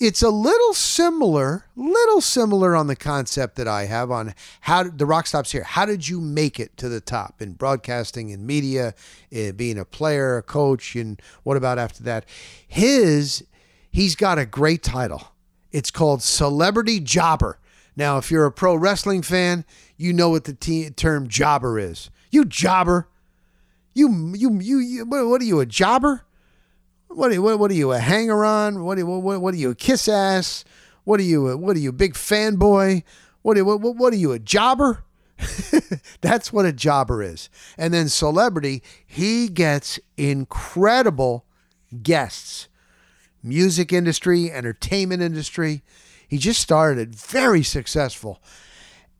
It's a little similar, little similar on the concept that I have on how the rock stops here. How did you make it to the top in broadcasting and media, eh, being a player, a coach, and what about after that? His, he's got a great title. It's called Celebrity Jobber. Now, if you're a pro wrestling fan, you know what the te- term jobber is. You jobber. You, you, you, you what are you, a jobber? What are you, what, what are you a hanger on? What are you, what, what are you a kiss ass? What are you a, what are you a big fanboy? What are what, what are you a jobber? That's what a jobber is. And then celebrity, he gets incredible guests. Music industry, entertainment industry. He just started very successful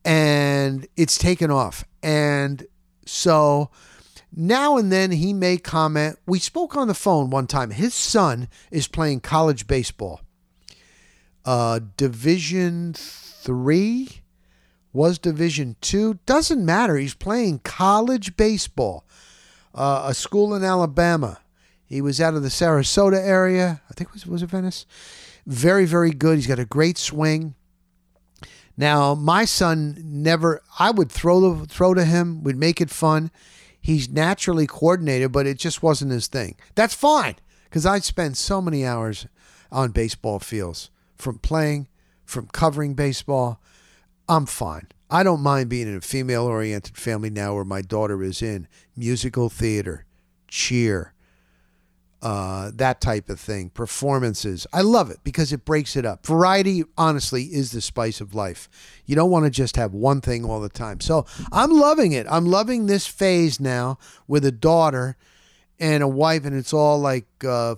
and it's taken off. And so now and then he may comment. We spoke on the phone one time. His son is playing college baseball. Uh, Division three was Division two. Doesn't matter. He's playing college baseball. Uh, a school in Alabama. He was out of the Sarasota area. I think it was was it Venice. Very very good. He's got a great swing. Now my son never. I would throw throw to him. We'd make it fun he's naturally coordinated, but it just wasn't his thing. That's fine because I spend so many hours on baseball fields from playing, from covering baseball. I'm fine. I don't mind being in a female oriented family now where my daughter is in musical theater, cheer, uh, that type of thing, performances. I love it because it breaks it up. Variety, honestly, is the spice of life. You don't want to just have one thing all the time. So I'm loving it. I'm loving this phase now with a daughter and a wife, and it's all like, uh,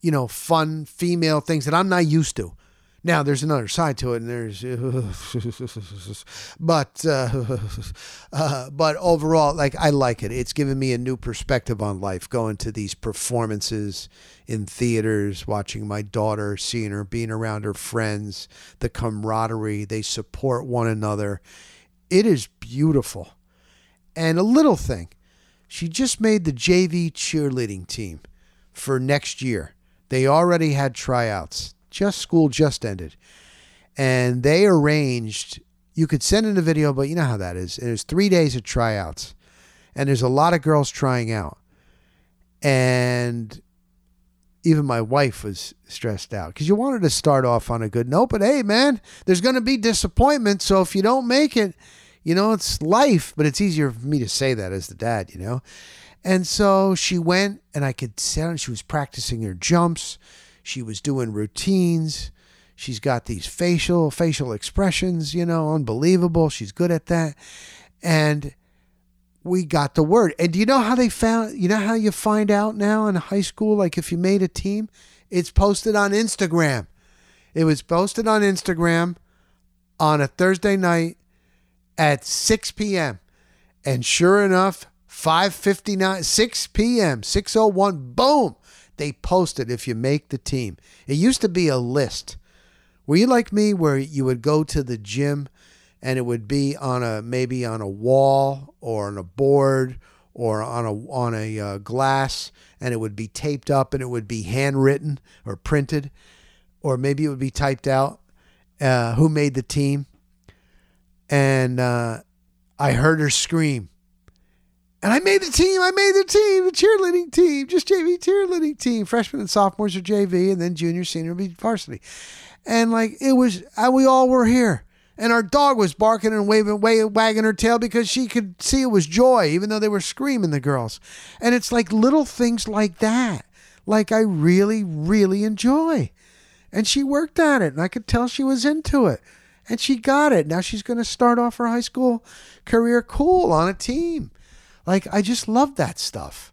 you know, fun female things that I'm not used to. Now there's another side to it, and there's, but uh, uh, but overall, like I like it. It's given me a new perspective on life. Going to these performances in theaters, watching my daughter, seeing her, being around her friends, the camaraderie. They support one another. It is beautiful. And a little thing, she just made the JV cheerleading team for next year. They already had tryouts just school just ended, and they arranged. You could send in a video, but you know how that is. It was three days of tryouts, and there's a lot of girls trying out, and even my wife was stressed out because you wanted to start off on a good note. But hey, man, there's going to be disappointment. So if you don't make it, you know, it's life, but it's easier for me to say that as the dad, you know. And so she went, and I could see she was practicing her jumps. She was doing routines. She's got these facial facial expressions, you know, unbelievable. She's good at that. And we got the word. And do you know how they found you know how you find out now in high school like if you made a team? It's posted on Instagram. It was posted on Instagram on a Thursday night at 6 p.m. And sure enough, 5:59 6 p.m. 601 boom they posted if you make the team. It used to be a list. Were you like me where you would go to the gym and it would be on a maybe on a wall or on a board or on a on a uh, glass and it would be taped up and it would be handwritten or printed or maybe it would be typed out uh, who made the team and uh, I heard her scream and I made the team. I made the team, the cheerleading team, just JV cheerleading team. Freshmen and sophomores are JV, and then junior, senior be varsity. And like it was, we all were here. And our dog was barking and waving, wagging her tail because she could see it was joy, even though they were screaming, the girls. And it's like little things like that, like I really, really enjoy. And she worked at it, and I could tell she was into it. And she got it. Now she's going to start off her high school career cool on a team like I just love that stuff.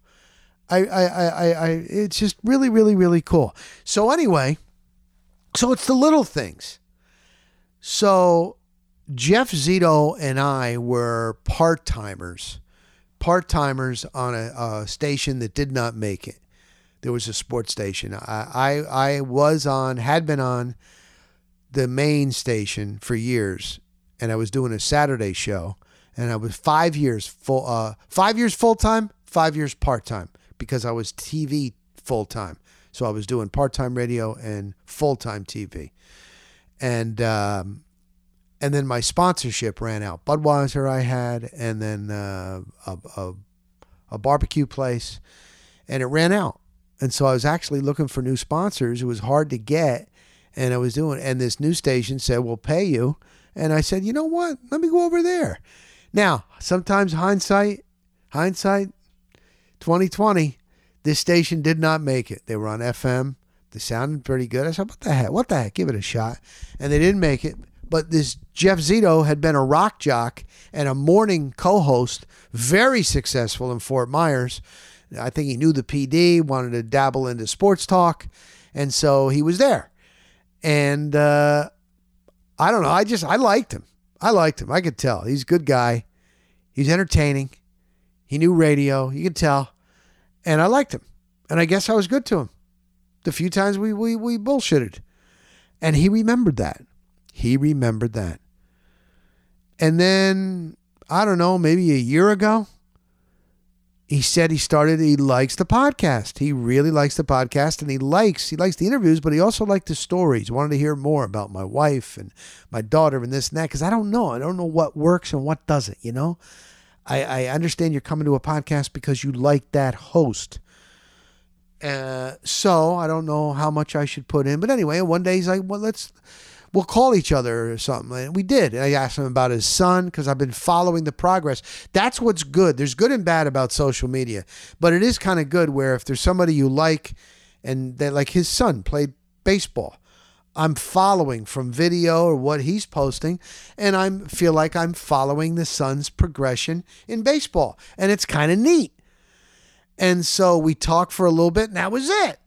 I, I, I, I, it's just really, really, really cool. So anyway, so it's the little things. So Jeff Zito and I were part timers, part timers on a, a, station that did not make it. There was a sports station. I, I, I was on, had been on the main station for years, and I was doing a Saturday show, and I was five years full, uh, five years full time, five years part time because I was TV full time. So I was doing part time radio and full time TV, and um, and then my sponsorship ran out. Budweiser I had, and then uh, a, a a barbecue place, and it ran out. And so I was actually looking for new sponsors. It was hard to get, and I was doing. And this new station said, "We'll pay you." And I said, "You know what? Let me go over there." Now, sometimes hindsight, hindsight, twenty twenty, this station did not make it. They were on FM. They sounded pretty good. I said, "What the heck? What the heck? Give it a shot." And they didn't make it. But this Jeff Zito had been a rock jock and a morning co-host, very successful in Fort Myers. I think he knew the PD, wanted to dabble into sports talk, and so he was there. And uh, I don't know. I just I liked him. I liked him. I could tell he's a good guy. He's entertaining. He knew radio. You could tell, and I liked him. And I guess I was good to him. The few times we we we bullshitted, and he remembered that. He remembered that. And then, I don't know, maybe a year ago, he said he started he likes the podcast. He really likes the podcast and he likes he likes the interviews, but he also liked the stories. Wanted to hear more about my wife and my daughter and this and that cuz I don't know. I don't know what works and what doesn't, you know? I, I understand you're coming to a podcast because you like that host. Uh, so I don't know how much I should put in, but anyway, one day he's like, "Well, let's we'll call each other or something. And we did. And I asked him about his son because I've been following the progress. That's what's good. There's good and bad about social media, but it is kind of good where if there's somebody you like and that like his son played baseball. I'm following from video or what he's posting, and I feel like I'm following the son's progression in baseball, and it's kind of neat. And so we talked for a little bit, and that was it.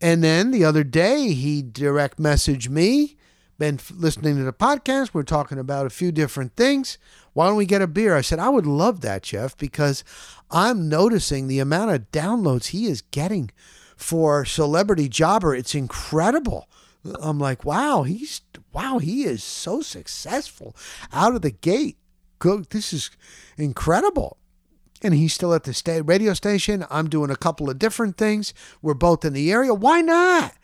And then the other day, he direct messaged me. Been listening to the podcast. We're talking about a few different things. Why don't we get a beer? I said, I would love that, Jeff, because I'm noticing the amount of downloads he is getting for Celebrity Jobber. It's incredible. I'm like, wow, he's wow, he is so successful out of the gate. Good, this is incredible and he's still at the radio station. I'm doing a couple of different things. We're both in the area. Why not?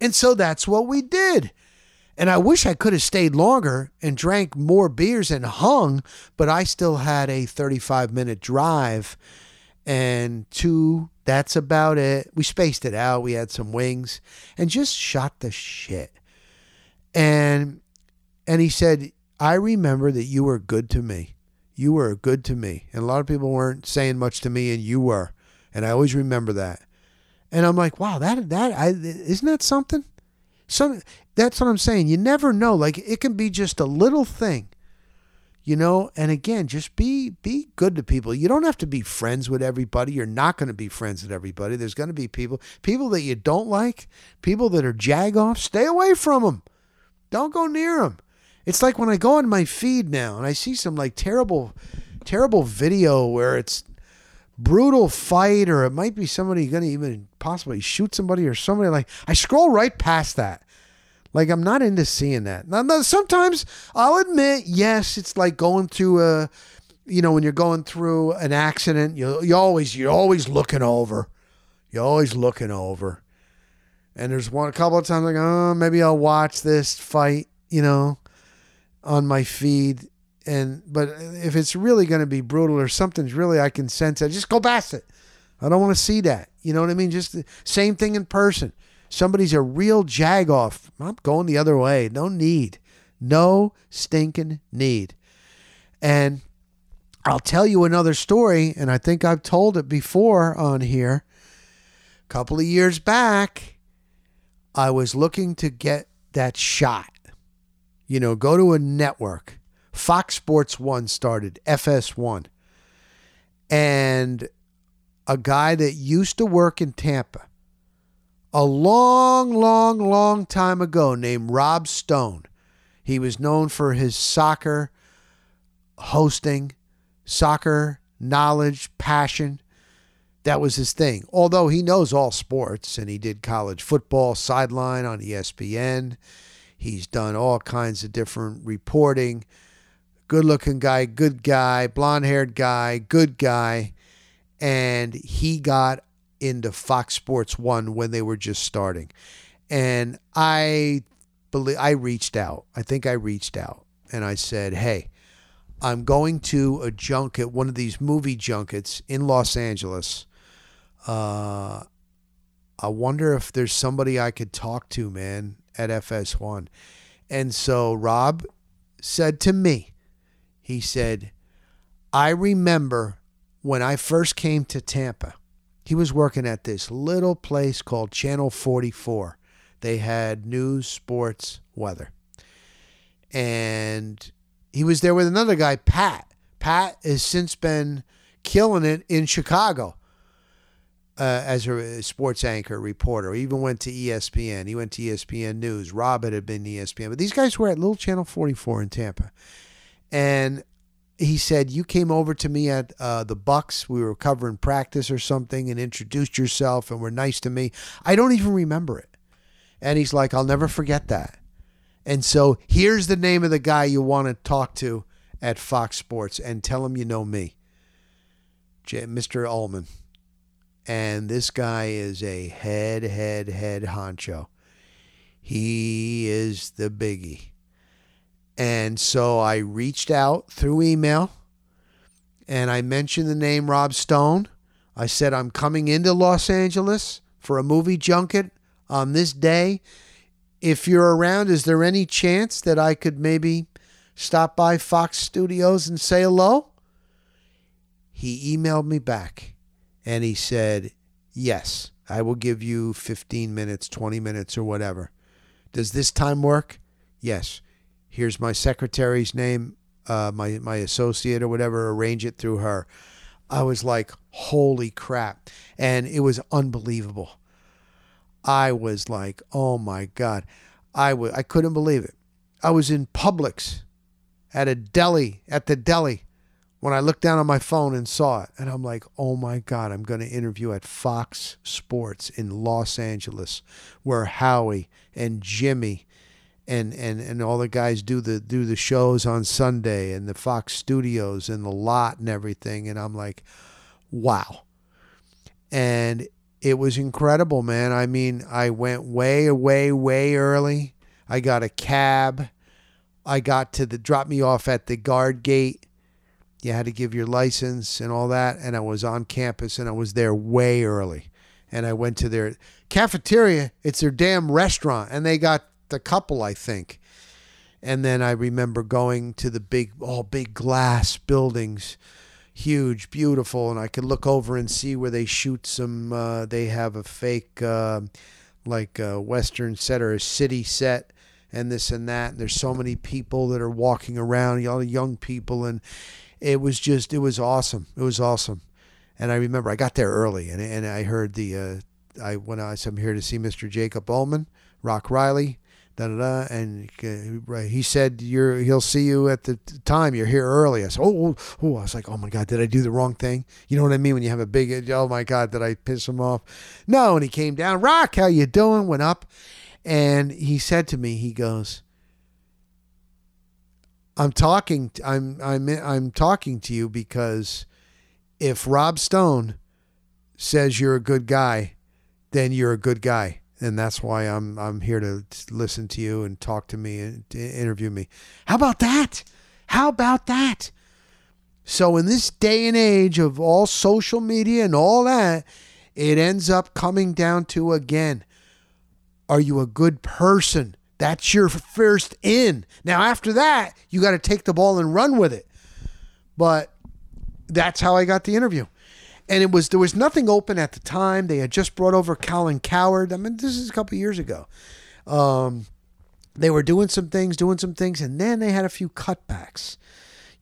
And so that's what we did. And I wish I could have stayed longer and drank more beers and hung, but I still had a 35 minute drive and two, that's about it. We spaced it out. We had some wings and just shot the shit. And and he said, "I remember that you were good to me." You were good to me. And a lot of people weren't saying much to me, and you were. And I always remember that. And I'm like, wow, that that I, isn't that something? Some that's what I'm saying. You never know. Like it can be just a little thing, you know. And again, just be be good to people. You don't have to be friends with everybody. You're not going to be friends with everybody. There's going to be people people that you don't like, people that are jag off. Stay away from them. Don't go near them. It's like when I go on my feed now and I see some like terrible, terrible video where it's brutal fight or it might be somebody going to even possibly shoot somebody or somebody like I scroll right past that. Like I'm not into seeing that. Now, sometimes I'll admit, yes, it's like going through a, you know, when you're going through an accident, you you always you're always looking over, you're always looking over, and there's one a couple of times like, oh, maybe I'll watch this fight, you know, on my feed and but if it's really going to be brutal or something's really I can sense it, just go past it. I don't want to see that. You know what I mean? Just the same thing in person. Somebody's a real jag off. I'm going the other way. No need. No stinking need. And I'll tell you another story, and I think I've told it before on here. A couple of years back, I was looking to get that shot you know, go to a network. Fox Sports 1 started, FS1. And a guy that used to work in Tampa a long, long, long time ago named Rob Stone. He was known for his soccer hosting, soccer knowledge, passion. That was his thing. Although he knows all sports and he did college football sideline on ESPN He's done all kinds of different reporting. Good looking guy, good guy, blonde haired guy, good guy. And he got into Fox Sports One when they were just starting. And I believe I reached out. I think I reached out and I said, Hey, I'm going to a junket, one of these movie junkets in Los Angeles. Uh, I wonder if there's somebody I could talk to, man, at FS1. And so Rob said to me, he said, I remember when I first came to Tampa, he was working at this little place called Channel 44. They had news, sports, weather. And he was there with another guy, Pat. Pat has since been killing it in Chicago uh, as a sports anchor reporter. He even went to ESPN. He went to ESPN News. Robert had been ESPN. But these guys were at Little Channel 44 in Tampa. And he said, You came over to me at uh, the Bucs. We were covering practice or something and introduced yourself and were nice to me. I don't even remember it. And he's like, I'll never forget that. And so here's the name of the guy you want to talk to at Fox Sports and tell him you know me, Mr. Ullman. And this guy is a head, head, head honcho. He is the biggie. And so I reached out through email and I mentioned the name Rob Stone. I said, I'm coming into Los Angeles for a movie junket on this day if you're around, is there any chance that I could maybe stop by Fox Studios and say hello? He emailed me back and he said, Yes, I will give you 15 minutes, 20 minutes, or whatever. Does this time work? Yes. Here's my secretary's name, uh, my, my associate or whatever, arrange it through her. I was like, Holy crap. And it was unbelievable. I was like, oh my God. I w- I couldn't believe it. I was in Publix at a deli, at the deli, when I looked down on my phone and saw it. And I'm like, oh my God, I'm going to interview at Fox Sports in Los Angeles, where Howie and Jimmy and, and, and all the guys do the do the shows on Sunday and the Fox Studios and the lot and everything. And I'm like, wow. And it was incredible, man. I mean, I went way, way, way early. I got a cab. I got to the drop me off at the guard gate. You had to give your license and all that. And I was on campus and I was there way early. And I went to their cafeteria. It's their damn restaurant. And they got the couple, I think. And then I remember going to the big, all big glass buildings huge, beautiful, and I could look over and see where they shoot some. Uh, they have a fake, uh, like a western set or a city set, and this and that. And there's so many people that are walking around, all young people, and it was just, it was awesome. It was awesome. And I remember I got there early, and and I heard the. Uh, I went I said I'm here to see Mr. Jacob Ullman, Rock Riley, da da da. And uh, he said, "You're he'll see you at the time. You're here early." I said, "Oh, oh, oh." I was like, "Oh my god, did I do the wrong thing?" You know what I mean when you have a big, "Oh my god, did I piss him off?" No. And he came down. Rock, how you doing? Went up, and he said to me, he goes. I'm talking. I'm I'm I'm talking to you because if Rob Stone says you're a good guy, then you're a good guy and that's why I'm I'm here to listen to you and talk to me and interview me. How about that? How about that? So in this day and age of all social media and all that, it ends up coming down to again, are you a good person? That's your first in. Now after that, you got to take the ball and run with it. But that's how I got the interview and it was there was nothing open at the time. They had just brought over Colin Cowherd. I mean, this is a couple years ago. Um, they were doing some things, doing some things, and then they had a few cutbacks.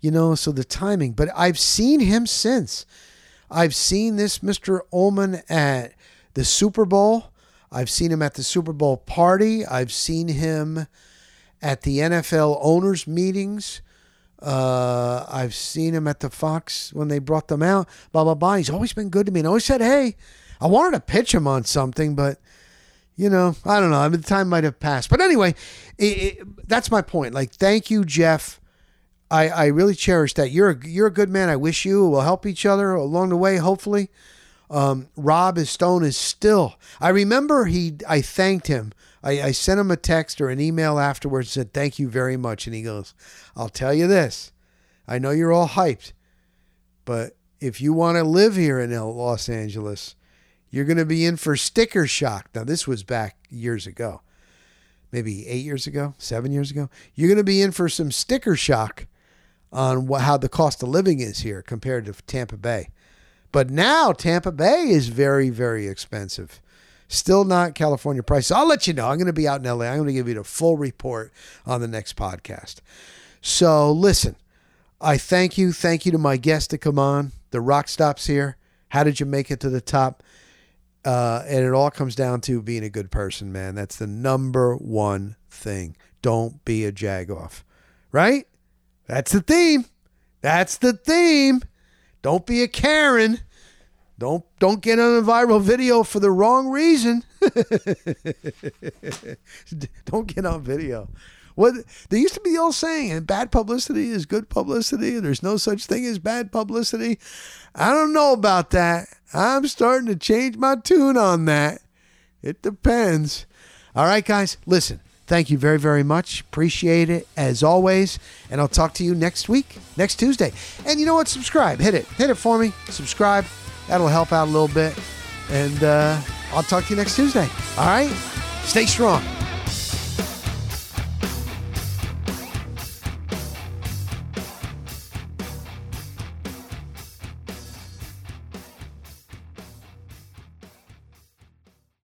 You know, so the timing. But I've seen him since. I've seen this Mr. Ullman at the Super Bowl. I've seen him at the Super Bowl party. I've seen him at the NFL owners meetings. Uh, I've seen him at the Fox when they brought them out. Blah blah blah. He's always been good to me, and always said, "Hey, I wanted to pitch him on something, but you know, I don't know. I mean, the time might have passed. But anyway, it, it, that's my point. Like, thank you, Jeff. I, I really cherish that. You're a, you're a good man. I wish you We'll help each other along the way, hopefully. Um, Rob is Stone is still. I remember he. I thanked him. I, I sent him a text or an email afterwards. And said thank you very much, and he goes, "I'll tell you this. I know you're all hyped, but if you want to live here in Los Angeles, you're going to be in for sticker shock. Now, this was back years ago, maybe eight years ago, seven years ago. You're going to be in for some sticker shock on what, how the cost of living is here compared to Tampa Bay. But now Tampa Bay is very, very expensive. Still not California prices. I'll let you know. I'm going to be out in LA. I'm going to give you the full report on the next podcast. So listen, I thank you. Thank you to my guests to come on. The rock stops here. How did you make it to the top? Uh, and it all comes down to being a good person, man. That's the number one thing. Don't be a jagoff, right? That's the theme. That's the theme. Don't be a Karen. Don't don't get on a viral video for the wrong reason. don't get on video. What there used to be the old saying, and bad publicity is good publicity, and there's no such thing as bad publicity. I don't know about that. I'm starting to change my tune on that. It depends. All right, guys, listen. Thank you very, very much. Appreciate it as always. And I'll talk to you next week, next Tuesday. And you know what? Subscribe. Hit it. Hit it for me. Subscribe. That'll help out a little bit. And uh, I'll talk to you next Tuesday. All right? Stay strong.